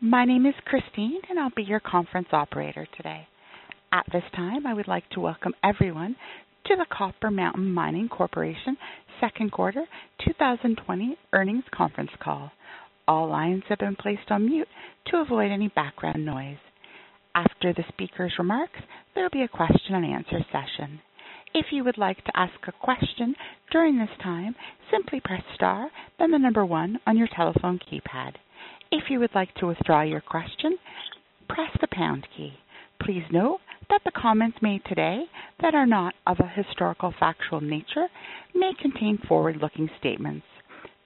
My name is Christine, and I'll be your conference operator today. At this time, I would like to welcome everyone to the Copper Mountain Mining Corporation second quarter 2020 earnings conference call. All lines have been placed on mute to avoid any background noise. After the speaker's remarks, there will be a question and answer session. If you would like to ask a question during this time, simply press star, then the number one on your telephone keypad. If you would like to withdraw your question, press the pound key. Please note that the comments made today that are not of a historical factual nature may contain forward-looking statements.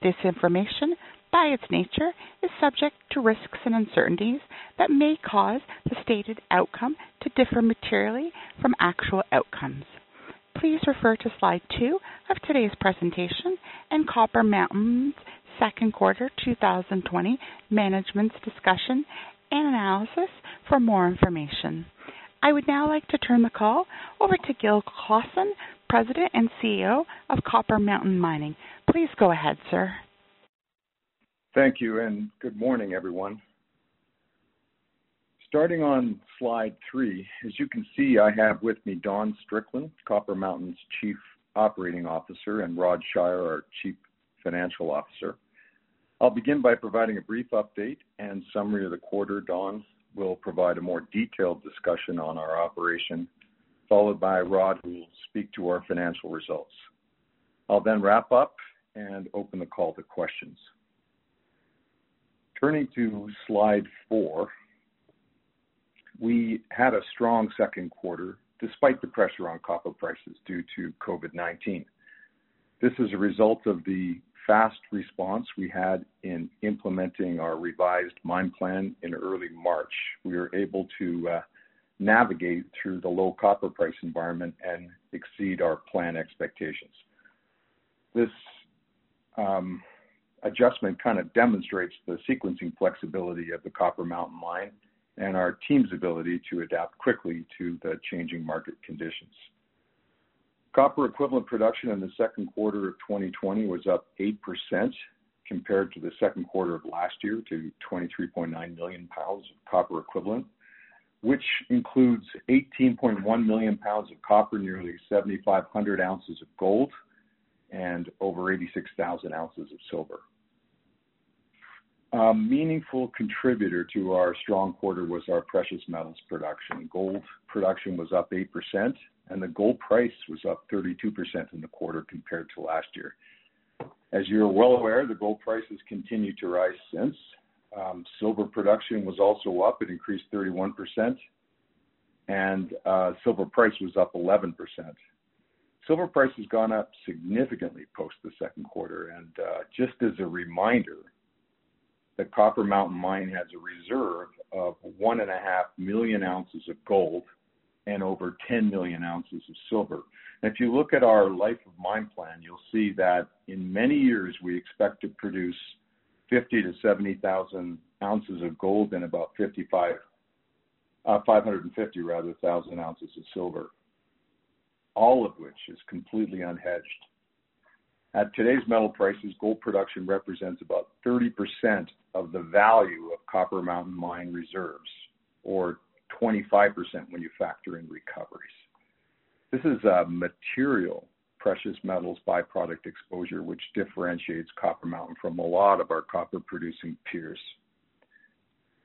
This information, by its nature, is subject to risks and uncertainties that may cause the stated outcome to differ materially from actual outcomes. Please refer to slide two of today's presentation and Copper Mountain's second quarter 2020 management's discussion and analysis for more information. I would now like to turn the call over to Gil Clausen, President and CEO of Copper Mountain Mining. Please go ahead, sir. Thank you, and good morning, everyone. Starting on slide three, as you can see, I have with me Don Strickland, Copper Mountain's Chief Operating Officer, and Rod Shier, our Chief Financial Officer. I'll begin by providing a brief update and summary of the quarter. Don will provide a more detailed discussion on our operation, followed by Rod, who will speak to our financial results. I'll then wrap up and open the call to questions. Turning to slide four, we had a strong second quarter despite the pressure on copper prices due to COVID-19. This is a result of the fast response we had in implementing our revised mine plan in early March. We were able to uh, navigate through the low copper price environment and exceed our plan expectations. This um, adjustment kind of demonstrates the sequencing flexibility of the Copper Mountain Mine and our team's ability to adapt quickly to the changing market conditions. Copper equivalent production in the second quarter of 2020 was up 8% compared to the second quarter of last year to 23.9 million pounds of copper equivalent, which includes 18.1 million pounds of copper, nearly 7,500 ounces of gold, and over 86,000 ounces of silver. A meaningful contributor to our strong quarter was our precious metals production. Gold production was up 8%, and the gold price was up 32% in the quarter compared to last year. As you're well aware, the gold price has continued to rise since. Um, silver production was also up. It increased 31%, and uh, silver price was up 11%. Silver price has gone up significantly post the second quarter, and uh, just as a reminder, the Copper Mountain Mine has a reserve of 1.5 million ounces of gold and over 10 million ounces of silver. If you look at our life of mine plan, you'll see that in many years, we expect to produce 50,000-70,000 ounces of gold and about 550,000 uh, ounces of silver, all of which is completely unhedged. At today's metal prices, gold production represents about 30% of the value of Copper Mountain Mine reserves, or 25% when you factor in recoveries. This is a material precious metals byproduct exposure, which differentiates Copper Mountain from a lot of our copper-producing peers.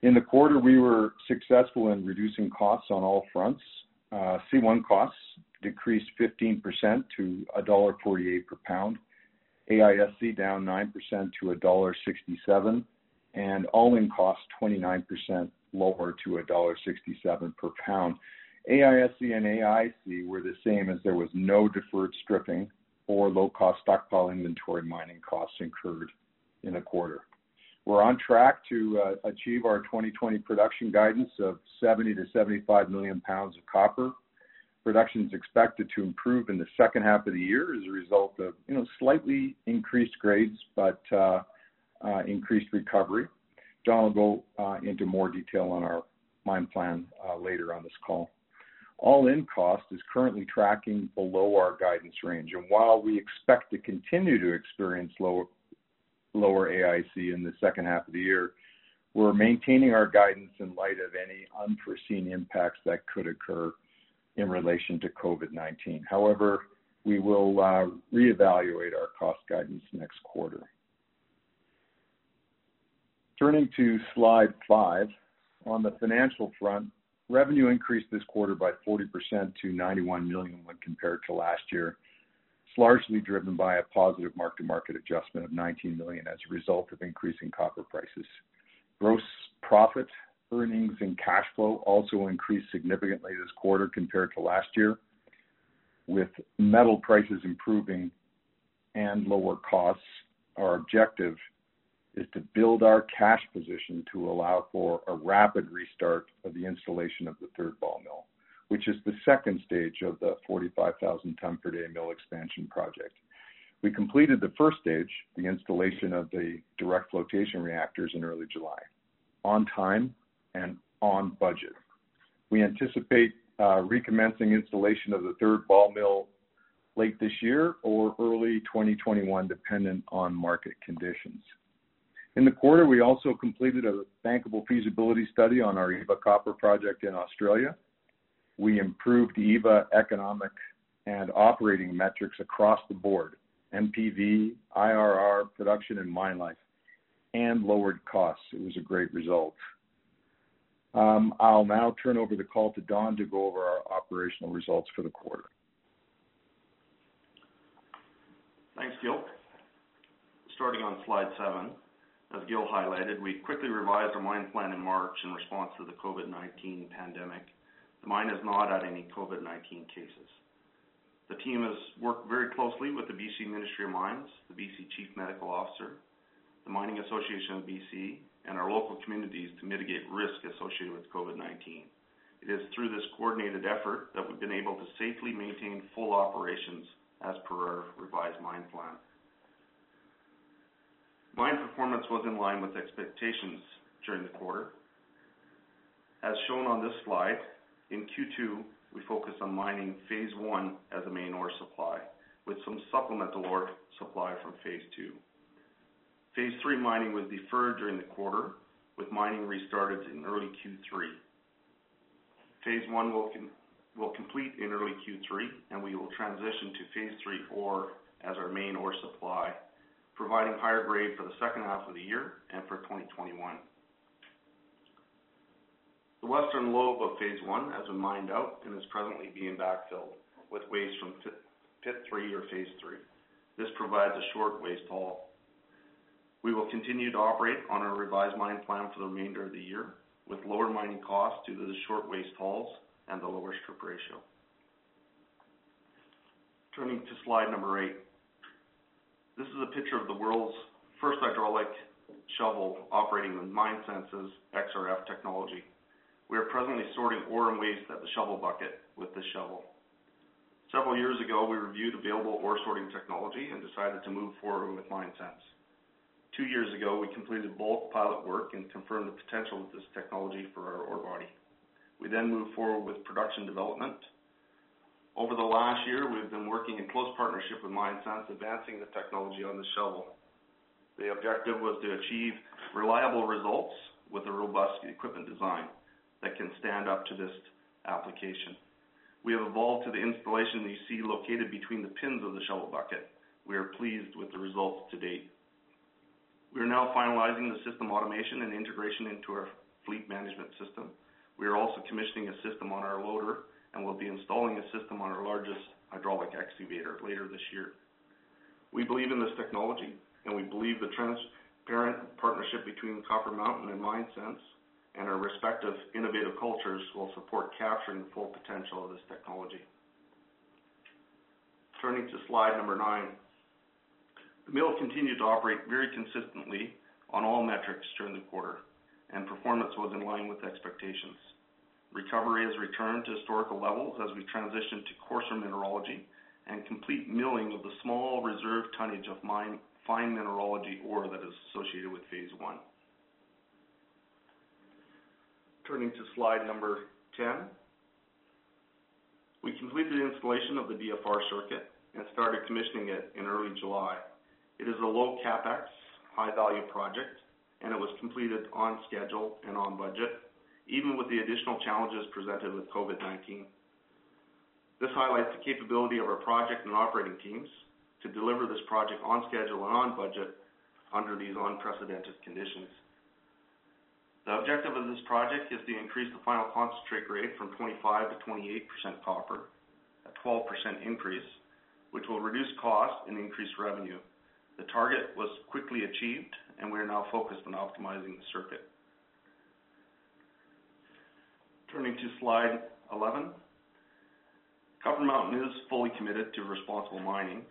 In the quarter, we were successful in reducing costs on all fronts. Uh, C1 costs decreased 15% to $1.48 per pound, AISC down 9% to $1.67, and all-in costs 29% lower to $1.67 per pound. AISC and AIC were the same as there was no deferred stripping or low-cost stockpile inventory mining costs incurred in the quarter. We're on track to uh, achieve our 2020 production guidance of 70 to 75 million pounds of copper. Production is expected to improve in the second half of the year as a result of you know, slightly increased grades, but uh, uh, increased recovery. Don will go uh, into more detail on our mine plan later on this call. All-in cost is currently tracking below our guidance range. And while we expect to continue to experience lower lower AIC in the second half of the year, we're maintaining our guidance in light of any unforeseen impacts that could occur in relation to COVID-19. However, we will uh, reevaluate our cost guidance next quarter. Turning to slide five. On the financial front, revenue increased this quarter by 40% to 91 million when compared to last year. It's largely driven by a positive mark-to-market adjustment of 19 million as a result of increasing copper prices. Gross profit, earnings, and cash flow also increased significantly this quarter compared to last year. With metal prices improving and lower costs, our objective is to build our cash position to allow for a rapid restart of the installation of the third ball mill, which is the second stage of the 45,000 ton per day mill expansion project. We completed the first stage, the installation of the direct flotation reactors in early July, on time and on budget. We anticipate uh, recommencing installation of the third ball mill late this year or early 2021, dependent on market conditions. In the quarter, we also completed a bankable feasibility study on our Eva Copper Project in Australia. We improved Eva economic and operating metrics across the board, NPV, IRR, production, and mine life, and lowered costs. It was a great result. Um, I'll now turn over the call to Don to go over our operational results for the quarter. Thanks, Gil. Starting on slide seven, as Gil highlighted, we quickly revised our mine plan in March in response to the COVID-19 pandemic. The mine has not had any COVID-19 cases. The team has worked very closely with the BC Ministry of Mines, the BC Chief Medical Officer, the Mining Association of BC, and our local communities to mitigate risk associated with COVID-19. It is through this coordinated effort that we've been able to safely maintain full operations as per our revised mine plan. Mine performance was in line with expectations during the quarter. As shown on this slide, in Q2, we focused on mining phase one as a main ore supply, with some supplemental ore supply from phase II. Phase 3 mining was deferred during the quarter, with mining restarted in early Q3. Phase 1 will complete in early Q3, and we will transition to phase III ore as our main ore supply, providing higher grade for the second half of the year and for 2021. The western lobe of phase 1 has been mined out and is presently being backfilled with waste from pit 3 or phase 3. This provides a short waste haul. We will continue to operate on our revised mine plan for the remainder of the year, with lower mining costs due to the short waste hauls and the lower strip ratio. Turning to slide number eight. This is a picture of the world's first hydraulic shovel operating with MineSense's XRF technology. We are presently sorting ore and waste at the shovel bucket with this shovel. Several years ago, we reviewed available ore sorting technology and decided to move forward with MineSense. Two years ago, we completed bulk pilot work and confirmed the potential of this technology for our ore body. We then moved forward with production development. Over the last year, we've been working in close partnership with MineSense, advancing the technology on the shovel. The objective was to achieve reliable results with a robust equipment design that can stand up to this application. We have evolved to the installation you see located between the pins of the shovel bucket. We are pleased with the results to date. We are now finalizing the system automation and integration into our fleet management system. We are also commissioning a system on our loader and will be installing a system on our largest hydraulic excavator later this year. We believe in this technology, and we believe the transparent partnership between Copper Mountain and MineSense and our respective innovative cultures will support capturing the full potential of this technology. Turning to slide number nine. The mill continued to operate very consistently on all metrics during the quarter, and performance was in line with expectations. Recovery has returned to historical levels as we transition to coarser mineralogy and complete milling of the small reserve tonnage of fine mineralogy ore that is associated with phase I. Turning to slide number 10. We completed the installation of the DFR circuit and started commissioning it in early July. It is a low CapEx, high-value project, and it was completed on schedule and on budget, even with the additional challenges presented with COVID-19. This highlights the capability of our project and operating teams to deliver this project on schedule and on budget under these unprecedented conditions. The objective of this project is to increase the final concentrate grade from 25 to 28% copper, a 12% increase, which will reduce cost and increase revenue. The target was quickly achieved, and we are now focused on optimizing the circuit. Turning to slide 11. Copper Mountain is fully committed to responsible mining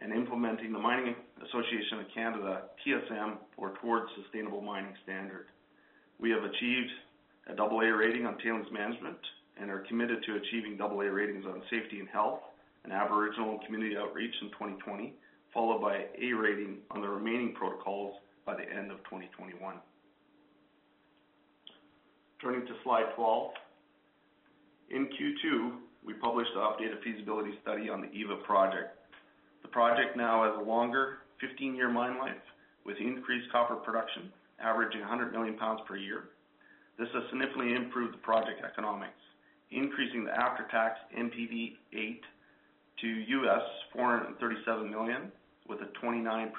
and implementing the Mining Association of Canada, TSM, or Towards Sustainable Mining standard. We have achieved a AA rating on tailings management and are committed to achieving AA ratings on safety and health and Aboriginal community outreach in 2020, followed by A rating on the remaining protocols by the end of 2021. Turning to slide 12. In Q2, we published the updated feasibility study on the Eva project. The project now has a longer 15-year mine life with increased copper production, averaging 100 million pounds per year. This has significantly improved the project economics, increasing the after-tax NPV8 to US $437 million with a 29%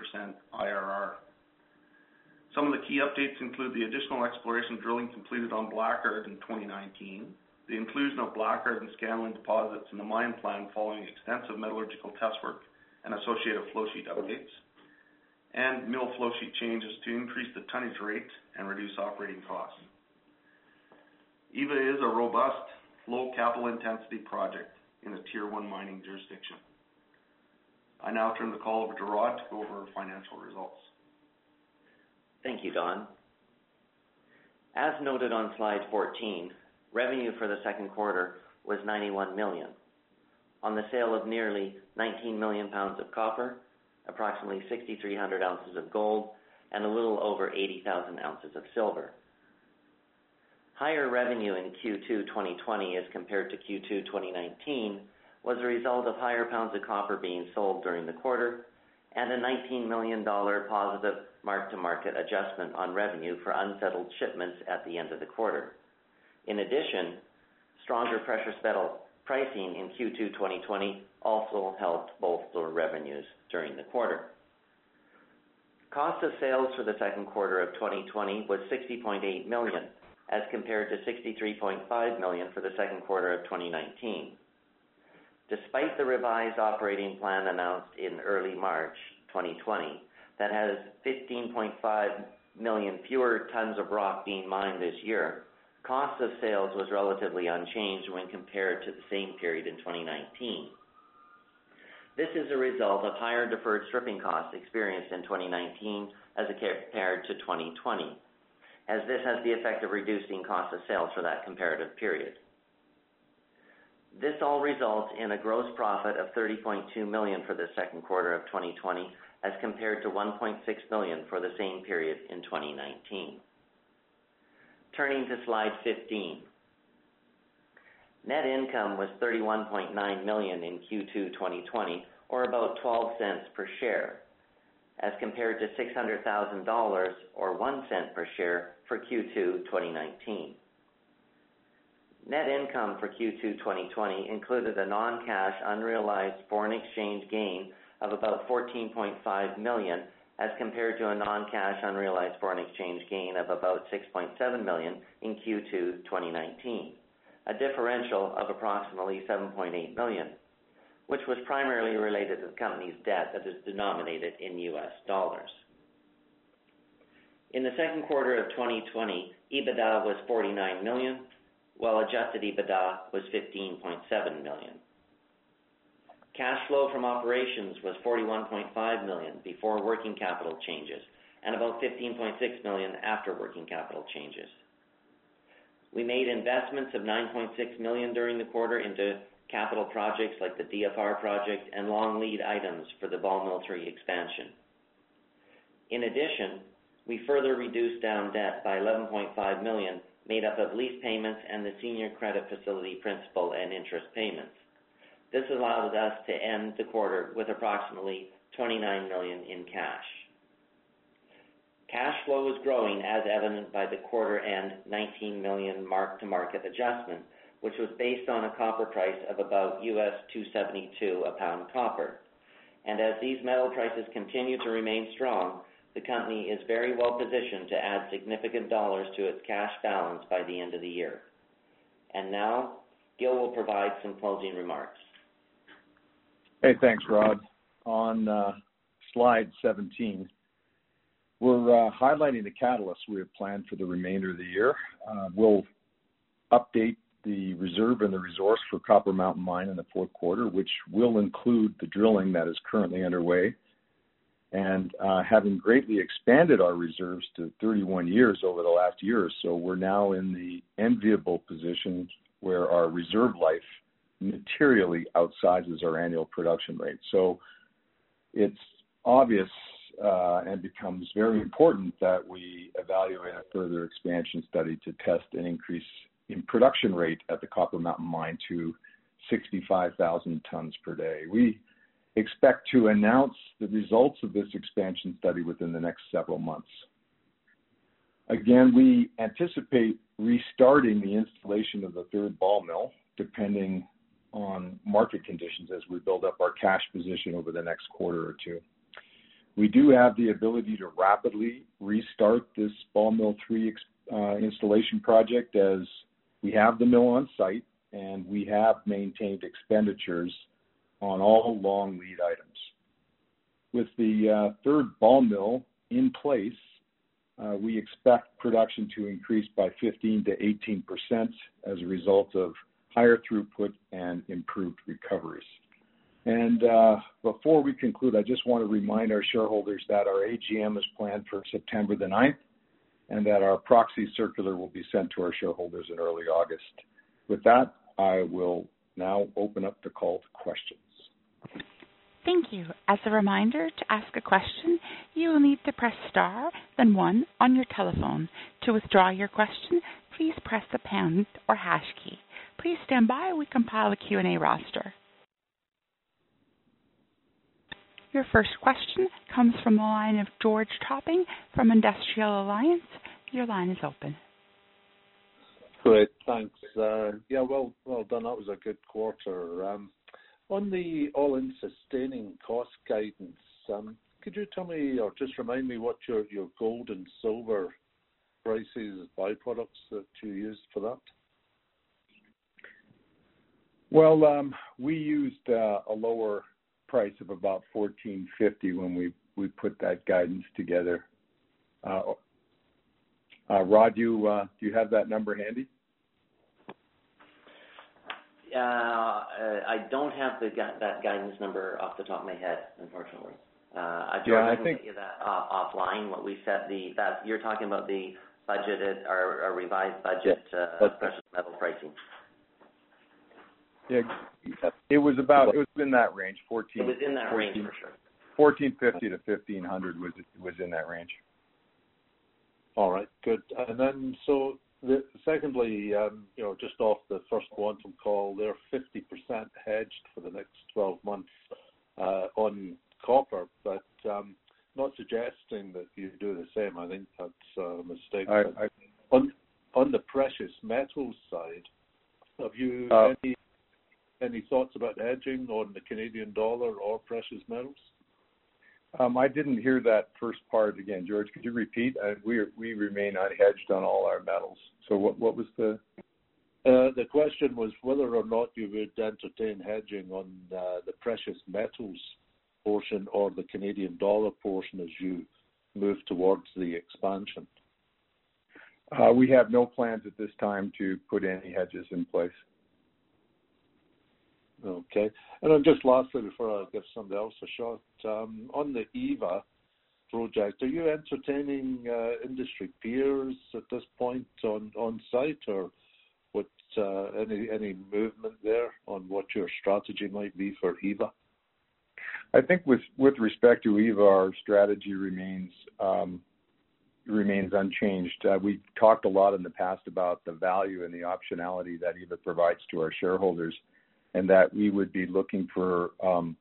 IRR. Some of the key updates include the additional exploration drilling completed on Blackard in 2019, the inclusion of Blackard and Scanlan deposits in the mine plan following extensive metallurgical test work and associated flow sheet updates, and mill flow sheet changes to increase the tonnage rate and reduce operating costs. Eva is a robust, low capital intensity project in a Tier 1 mining jurisdiction. I now turn the call over to Rod to go over financial results. Thank you, Don. As noted on slide 14, revenue for the second quarter was 91 million on the sale of nearly 19 million pounds of copper, approximately 6,300 ounces of gold, and a little over 80,000 ounces of silver. Higher revenue in Q2 2020 as compared to Q2 2019 was a result of higher pounds of copper being sold during the quarter and a $19 million positive mark-to-market adjustment on revenue for unsettled shipments at the end of the quarter. In addition, stronger precious metal pricing in Q2 2020 also helped bolster revenues during the quarter. Cost of sales for the second quarter of 2020 was 60.8 million, as compared to 63.5 million for the second quarter of 2019. Despite the revised operating plan announced in early March 2020 that has 15.5 million fewer tons of rock being mined this year, cost of sales was relatively unchanged when compared to the same period in 2019. This is a result of higher deferred stripping costs experienced in 2019 as compared to 2020, as this has the effect of reducing cost of sales for that comparative period. This all results in a gross profit of 30.2 million for the second quarter of 2020 as compared to 1.6 million for the same period in 2019. Turning to slide 15. Net income was 31.9 million in Q2 2020, or about $0.12 per share, as compared to $600,000 or $0.01 per share for Q2 2019. Net income for Q2 2020 included a non-cash unrealized foreign exchange gain of about 14.5 million as compared to a non-cash unrealized foreign exchange gain of about 6.7 million in Q2 2019, a differential of approximately 7.8 million, which was primarily related to the company's debt that is denominated in US dollars. In the second quarter of 2020, EBITDA was $49 million, while adjusted EBITDA was 15.7 million. Cash flow from operations was 41.5 million before working capital changes, and about 15.6 million after working capital changes. We made investments of 9.6 million during the quarter into capital projects like the DFR project and long lead items for the ball mill 3 expansion. In addition, we further reduced down debt by 11.5 million, made up of lease payments and the senior credit facility principal and interest payments. This allowed us to end the quarter with approximately 29 million in cash. Cash flow is growing as evident by the quarter end 19 million mark-to-market adjustment, which was based on a copper price of about $2.72 a pound copper. And as these metal prices continue to remain strong, the company is very well positioned to add significant dollars to its cash balance by the end of the year. And now, Gil will provide some closing remarks. Hey, thanks, Rod. On uh, slide 17, we're uh, highlighting the catalysts we have planned for the remainder of the year. Uh, we'll update the reserve and the resource for Copper Mountain Mine in the fourth quarter, which will include the drilling that is currently underway. Uh, having greatly expanded our reserves to 31 years over the last year or so, we're now in the enviable position where our reserve life materially outsizes our annual production rate. So it's obvious uh, and becomes very important that we evaluate a further expansion study to test an increase in production rate at the Copper Mountain Mine to 65,000 tons per day. We expect to announce the results of this expansion study within the next several months. Again, we anticipate restarting the installation of the third ball mill, depending on market conditions as we build up our cash position over the next quarter or two. We do have the ability to rapidly restart this ball mill 3 uh, installation project as we have the mill on site, and we have maintained expenditures on all long lead items. With the uh, third ball mill in place, uh, we expect production to increase by 15%-18% as a result of higher throughput and improved recoveries. And uh, before we conclude, I just want to remind our shareholders that our AGM is planned for September the 9th, and that our proxy circular will be sent to our shareholders in early August. With that, I will now open up the call to questions. Thank you. As a reminder, to ask a question, you will need to press star then one on your telephone. To withdraw your question, please press the pound or hash key. Please stand by we compile a Q&A roster. Your first question comes from the line of George Topping from Industrial Alliance. Your line is open. Great. Thanks. Uh, yeah, well done. That was a good quarter. Um, On the all-in sustaining cost guidance, um, could you tell me or just remind me what your gold and silver prices, byproducts that you used for that? Well, um, we used uh, a lower price of about 1,450 when we put that guidance together. Uh, uh, Rod, you do you have that number handy? Uh, I don't have that guidance number off the top of my head, unfortunately. Uh, yeah, I think. I can get you that uh, offline. What we said, you're talking about the budgeted or revised budget precious metal pricing. Yeah. It was in that range, 14. It was in that range for sure. $1,450-$1,500 was in that range. All right, good. Secondly, um, you know, just off the First Quantum call, they're 50% hedged for the next 12 months uh, on copper, but um, not suggesting that you do the same. I think that's a mistake. On the precious metals side, have you any, any thoughts about hedging on the Canadian dollar or precious metals? I didn't hear that first part again. George, could you repeat? Uh, We we remain unhedged on all our metals. So what what was the? Uh, the question was whether or not you would entertain hedging on uh, the precious metals portion or the Canadian dollar portion as you move towards the expansion. We have no plans at this time to put any hedges in place. Okay. And just lastly, before I give somebody else a shot, on the Eva, project. Are you entertaining uh, industry peers at this point on on site, or what, uh, any any movement there on what your strategy might be for Eva? I think with with respect to Eva, our strategy remains um, remains unchanged. Uh, We talked a lot in the past about the value and the optionality that Eva provides to our shareholders, and that we would be looking for um,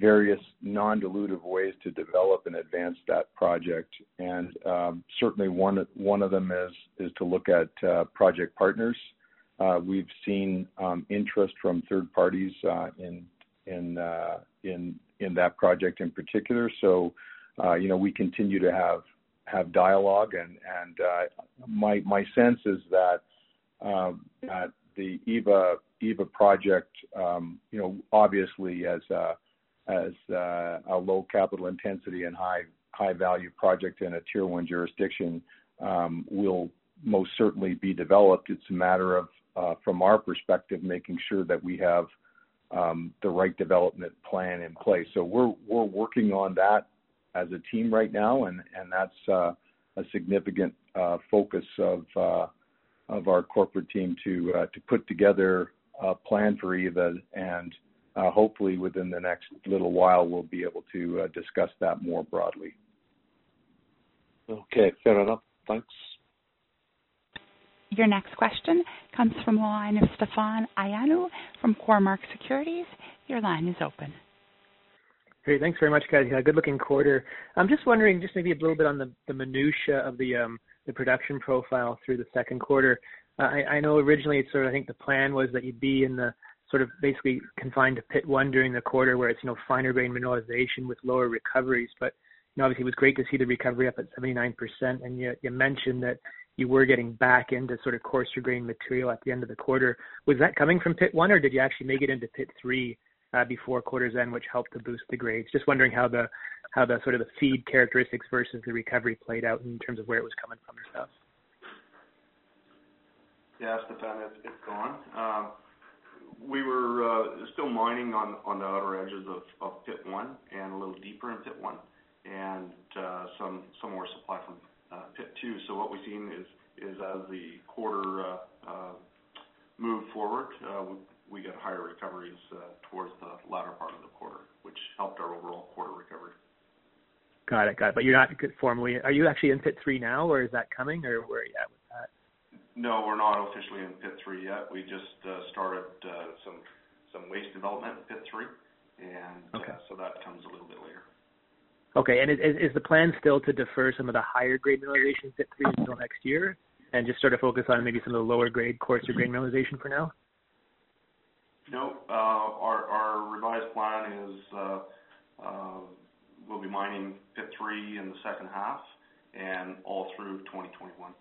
various non-dilutive ways to develop and advance that project. And um, certainly one one of them is is to look at uh, project partners. Uh, we've seen um, interest from third parties uh, in in in that project in particular. So you know we continue to have have dialogue, and and my my sense is that that the Eva project, um, you know, obviously as a low capital intensity and high value project in a Tier 1 jurisdiction, um, will most certainly be developed. It's a matter of, uh, from our perspective, making sure that we have um, the right development plan in place. So we're working on that as a team right now, and that's uh, a significant uh, focus of our corporate team to put together a plan for Eva. And uh, hopefully within the next little while, we'll be able to discuss that more broadly. Okay, fair enough. Thanks. Your next question comes from the line of Stefan Ioannou from Cormark Securities. Your line is open. Great. Thanks very much, guys. Good-looking quarter. I'm just wondering, just maybe a little bit on the minutia of the production profile through the second quarter. I I know originally, it's sort of I think the plan was that you'd be in the sort of basically confined to pit 1 during the quarter, where it's you know finer grain mineralization with lower recoveries. But you know, obviously, it was great to see the recovery up at 79%, and you you mentioned that you were getting back into sort of coarser grain material at the end of the quarter. Was that coming from pit 1, or did you actually make it into pit 3 uh, before quarter's end, which helped to boost the grades? Just wondering how the how the sort of the feed characteristics versus the recovery played out in terms of where it was coming from yourself. Yeah, Stefan, it's Don. Um, we were uh, still mining on the outer edges of pit 1 and a little deeper in pit 1, and uh, some some more supply from uh, pit 2. What we've seen is as the quarter moved forward, we got higher recoveries towards the latter part of the quarter, which helped our overall quarter recovery. Got it. You're not formally. Are you actually in pit 3 now, or is that coming, or where are you at with? No, we're not officially in pit 3 yet. We just uh, started uh, some waste development in pit 3. Uh, okay. That comes a little bit later. Okay. And is is the plan still to defer some of the higher grade mineralization in pit 3 until next year and just sort of focus on maybe some of the lower grade, coarser grain mineralization for now? No. Our revised plan is we'll be mining pit 3 in the second half and all through 2021.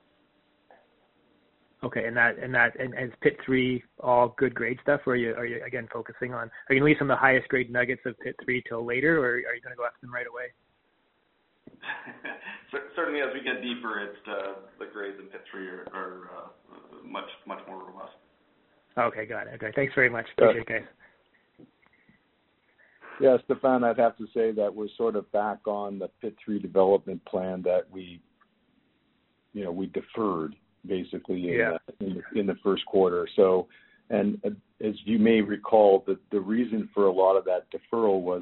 Okay. And that and that and, and is pit 3 all good grade stuff, or are you are you again focusing on Are you going to leave some of the highest grade nuggets of pit 3 till later, or are you going to go after them right away? Certainly, as we get deeper, it's uh, the grades in pit 3 are uh, much much more robust. Okay, got it. Okay, thanks very much. Appreciate it, guys. Yeah, Stefan, I'd have to say that we're sort of back on the pit 3 development plan that we, you know, we deferred basically. Yeah in the first quarter. So, and uh, as you may recall, the the reason for a lot of that deferral was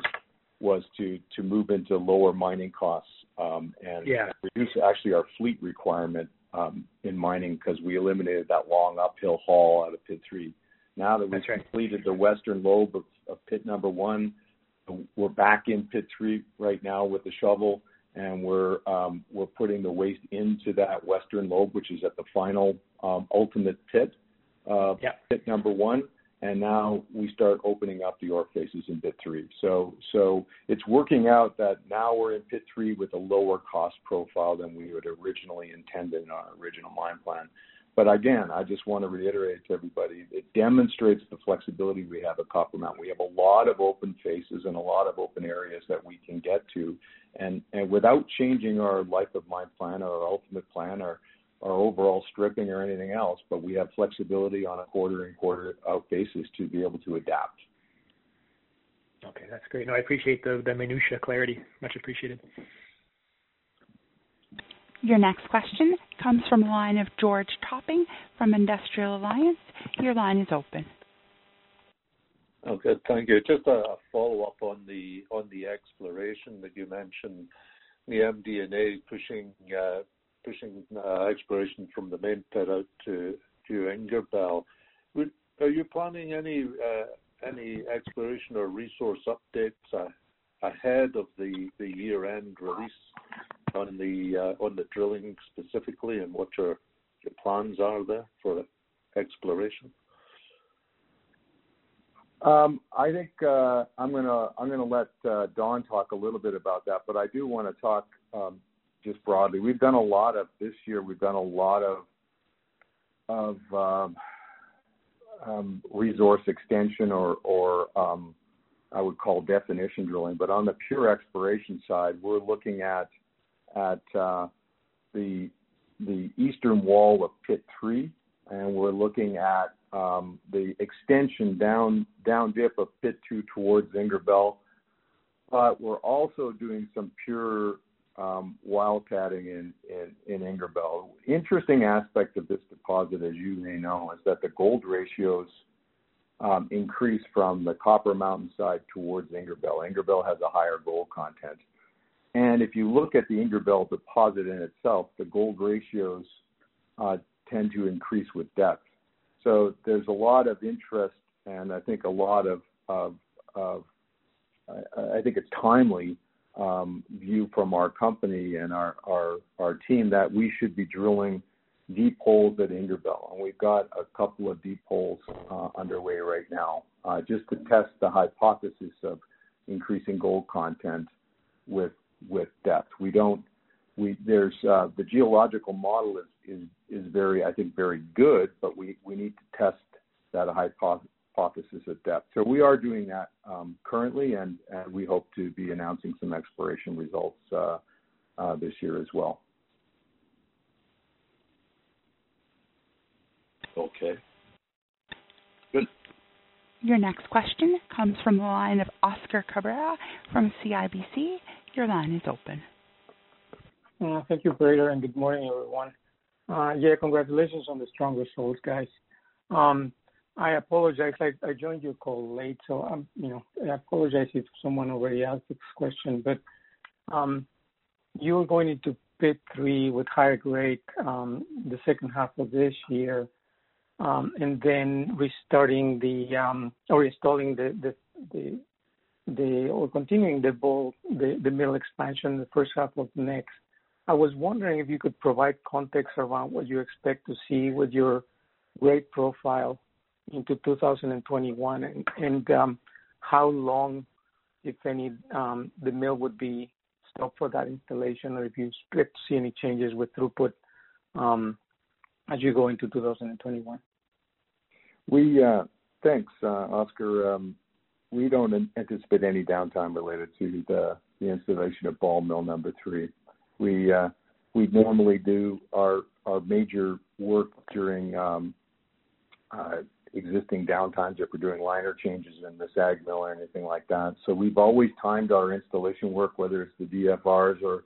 was to to move into lower mining costs. Um, yeah reduce actually our fleet requirement um, in mining because we eliminated that long uphill haul out of pit 3. Now that we've completed the western lobe of pit number 1, we're back in pit 3 right now with the shovel, and we're um we're putting the waste into that western lobe, which is at the final ultimate pit. Yeah pit number 1. And now we start opening up the ore faces in pit 3. So so It's working out that now we're in pit 3 with a lower cost profile than we had originally intended in our original mine plan. But again, I just want to reiterate to everybody, it demonstrates the flexibility we have at Copper Mountain. We have a lot of open faces and a lot of open areas that we can get to. And, and without changing our life of mine plan or our ultimate plan or our overall stripping or anything else, but we have flexibility on a quarter and quarter out basis to be able to adapt. Okay, that's great. No, I appreciate the minutia clarity. Much appreciated. Your next question comes from the line of George Topping from Industrial Alliance. Your line is open. Okay. Thank you. Just a follow-up on the exploration that you mentioned, the MD&A pushing uh, uh, exploration from the main pit out to Ingerbelle. Are you planning any uh any exploration or resource updates uh, ahead of the year-end release Uh, on the drilling specifically and what your plans are there for exploration? Um, I think uh, I'm gonna let uh, Don talk a little bit about that, but I do wanna talk um, just broadly. We've done a lot of this year, we've done a lot of um, resource extension or I would call definition drilling. But on the pure exploration side, we're looking at the the eastern wall of Pit 3, and we're looking at um, the extension down down dip of Pit 2 towards Ingerbelle, but We're also doing some pure um, wildcatting in in Ingerbelle. Interesting aspect of this deposit, as you may know, is that the gold ratios um, increase from the Copper Mountain side towards Ingerbelle. Ingerbelle has a higher gold content. And if you look at the Ingerbelle deposit in itself, the gold ratios uh, tend to increase with depth. So there's a lot of interest, and I think a lot of, of, of I, I think it's timely um, view from our company and our our team that we should be drilling deep holes at Ingerbelle. We've got a couple of deep holes uh, underway right now uh, just to test the hypothesis of increasing gold content with depth. We don't. We, there's uh, the geological model is is is very, I think, very good, but we we need to test that hypothesis at depth. So we are doing that um, currently, and and we hope to be announcing some exploration results uh, uh, this year as well. Okay. Good. Your next question comes from the line of Oscar Cabrera from CIBC. Your line is open. Thank you, operator, and good morning, everyone. Uh, yeah, congratulations on the strong results, guys. Um, I apologize, I joined your call late, so you know, I apologize if someone already asked this question. But um, you're going into Pit 3 with higher grade um, the second half of this year, and then restarting the or installing or continuing the mill expansion in the first half of next. I was wondering if you could provide context around what you expect to see with your grade profile into 2021 and um, how long, if any, um, the mill would be stopped for that installation, or if you expect to see any changes with throughput um, as you go into 2021. Uh, thanks, uh, Oscar. We don't anticipate any downtime related to the installation of ball mill number three. We uh we normally do our our major work during um, uh, existing downtimes if we're doing liner changes in the SAG mill or anything like that. So we've always timed our installation work, whether it's the DFRs or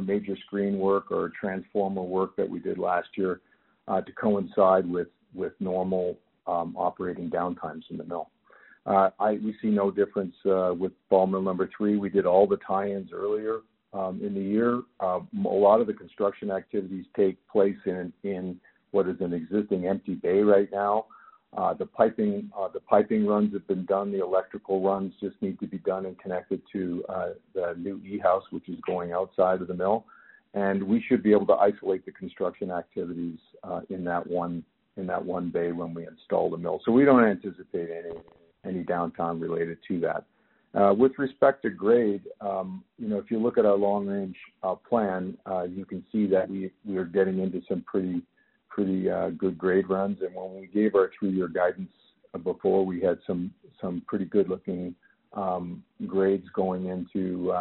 major screen work or transformer work that we did last year, uh, to coincide with normal um, operating downtimes in the mill. Uh, we see no difference uh, with ball mill number three. We did all the tie-ins earlier um, in the year. Um, a lot of the construction activities take place in in what is an existing empty bay right now. Uh, the piping the piping runs have been done. The electrical runs just need to be done and connected to the new E-house, which is going outside of the mill. And we should be able to isolate the construction activities in that one bay when we install the mill. So we don't anticipate any downtime related to that. Uh, with respect to grade, um, you know, if you look at our long range uh, plan, uh, you can see that we are getting into some pretty good grade runs. And when we gave our three-year guidance before, we had some pretty good looking um, grades going into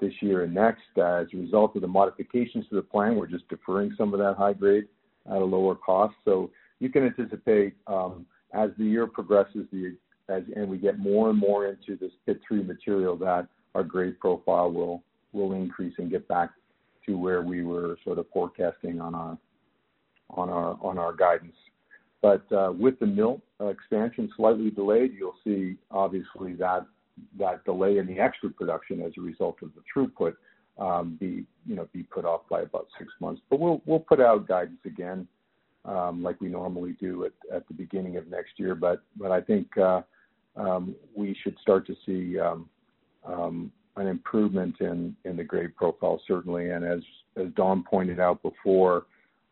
this year and next. As a result of the modifications to the plan, we're just deferring some of that high grade at a lower cost. So you can anticipate, um, as the year progresses, and we get more and more into this Pit 3 material, that our grade profile will increase and get back to where we were sort of forecasting on our on our on our guidance. But uh, with the mill expansion slightly delayed, you'll see obviously that that delay in the extra production as a result of the throughput um, be you know be put off by about six months. But we'll we'll put out guidance again um, like we normally do at, at the beginning of next year. But but I think uh, um, we should start to see um, um, an improvement in, in the grade profile certainly. And as as Don pointed out before,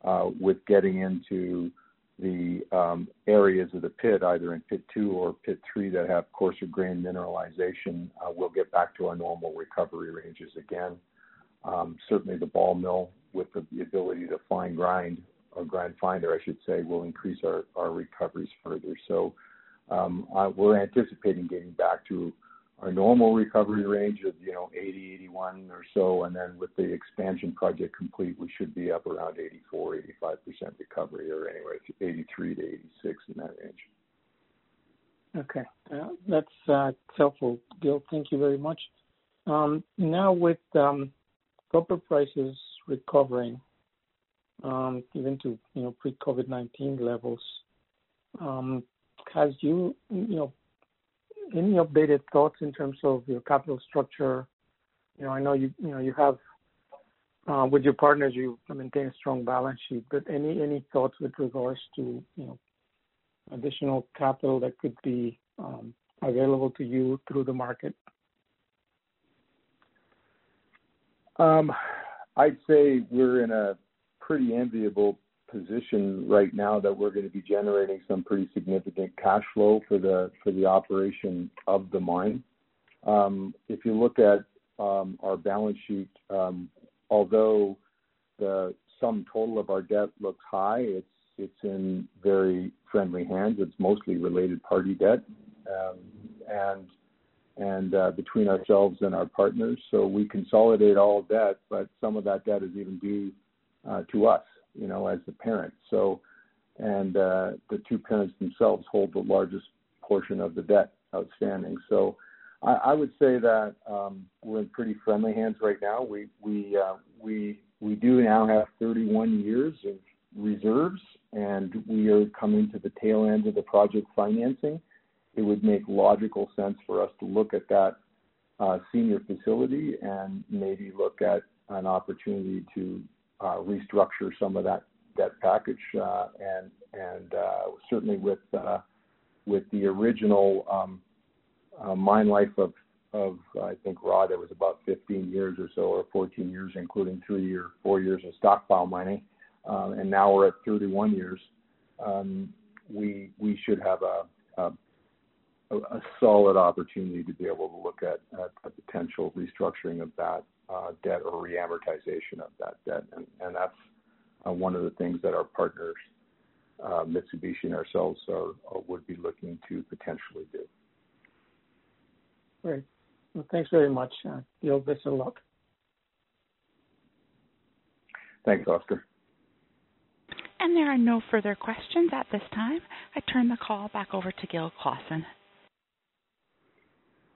uh, with getting into the um, areas of the pit, either in pit two or pit three, that have coarser grain mineralization, uh, we'll get back to our normal recovery ranges again. Um, certainly, the ball mill, with the, the ability to fine grind or grind finder, I should say, will increase our, our recoveries further. So, we're anticipating getting back to our normal recovery range of, you know, 80, 81 or so, and then with the expansion project complete, we should be up around 84, 85% recovery, or anyway, 83 to 86 in that range. Okay. Uh, that's uh, helpful, Gil. Thank you very much. Um, now with um, copper prices recovering, um, even to, you know, pre-COVID-19 levels, has you you know, any updated thoughts in terms of your capital structure? You know, I know you you know you have uh, with your partners, you maintain a strong balance sheet, but any any thoughts with regards to, you know, additional capital that could be um, available to you through the market? Um, I'd say we're in a pretty enviable position right now that we're gonna be generating some pretty significant cash flow for the for the operation of the mine. Um, if you look at um, our balance sheet, um, although the sum total of our debt looks high, it's it's in very friendly hands. It's mostly related party debt, and and uh, between ourselves and our partners. So we consolidate all debt, but some of that debt is even due uh, to us you know, as the parent. So, and uh, the two parents themselves hold the largest portion of the debt outstanding. So, I, I would say that um, we're in pretty friendly hands right now. We we uh, we we do now have 31 years of reserves, and we are coming to the tail end of the project financing. It would make logical sense for us to look at that uh, senior facility and maybe look at an opportunity to restructure some of that debt package. Uh, uh, certainly with with the original um, mine life of I think Rod, it was about 15 years or so, or 14 years, including three or four years of stockpile mining, um, and now we're at 31 years. Um, we we should have a, solid opportunity to be able to look at, a potential restructuring of that uh, debt or reamortization of that debt. And, and that's uh, one of the things that our partners, uh, Mitsubishi and ourselves, are, are, would be looking to potentially do. Great. Well, thanks very much. Uh, Gil, best of luck. Thanks, Oscar. And there are no further questions at this time. I turn the call back over to Gil Clausen.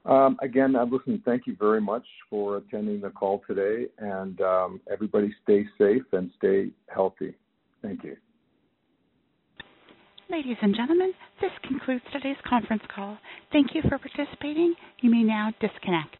Um, again, uh, listen, thank you very much for attending the call today, and um, everybody stay safe and stay healthy. Thank you. Ladies and gentlemen, this concludes today's conference call. Thank you for participating. You may now disconnect.